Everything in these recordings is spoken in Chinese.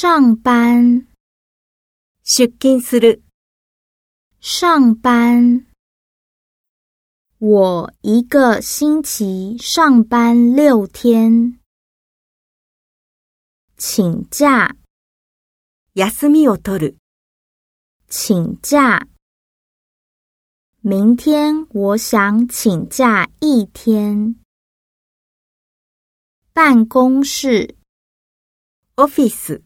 上班，出勤する。上班。我一个星期上班六天。请假，休みを取る。请假。明天我想请假一天。办公室，オフィス。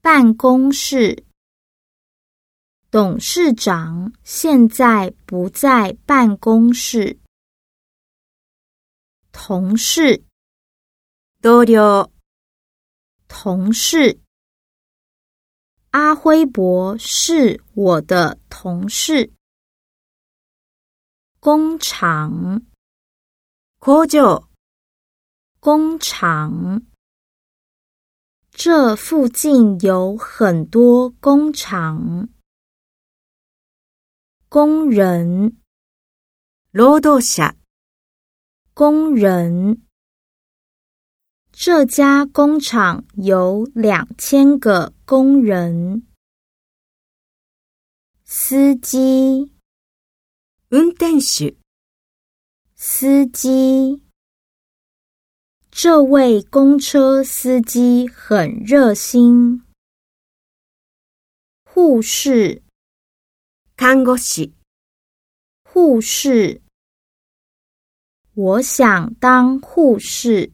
办公室董事长现在不在办公室。同事，doyo，同事阿辉伯是我的同事。工厂，kojo，工厂。这附近有很多工厂，工人，劳动者，工人。这家工厂有两千个工人，司机，運転手，司机。这位公车司机很热心。护士，看过去。护士，我想当护士。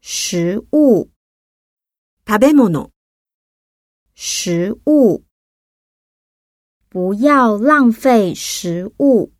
食物，食べ物。食物，不要浪费食物。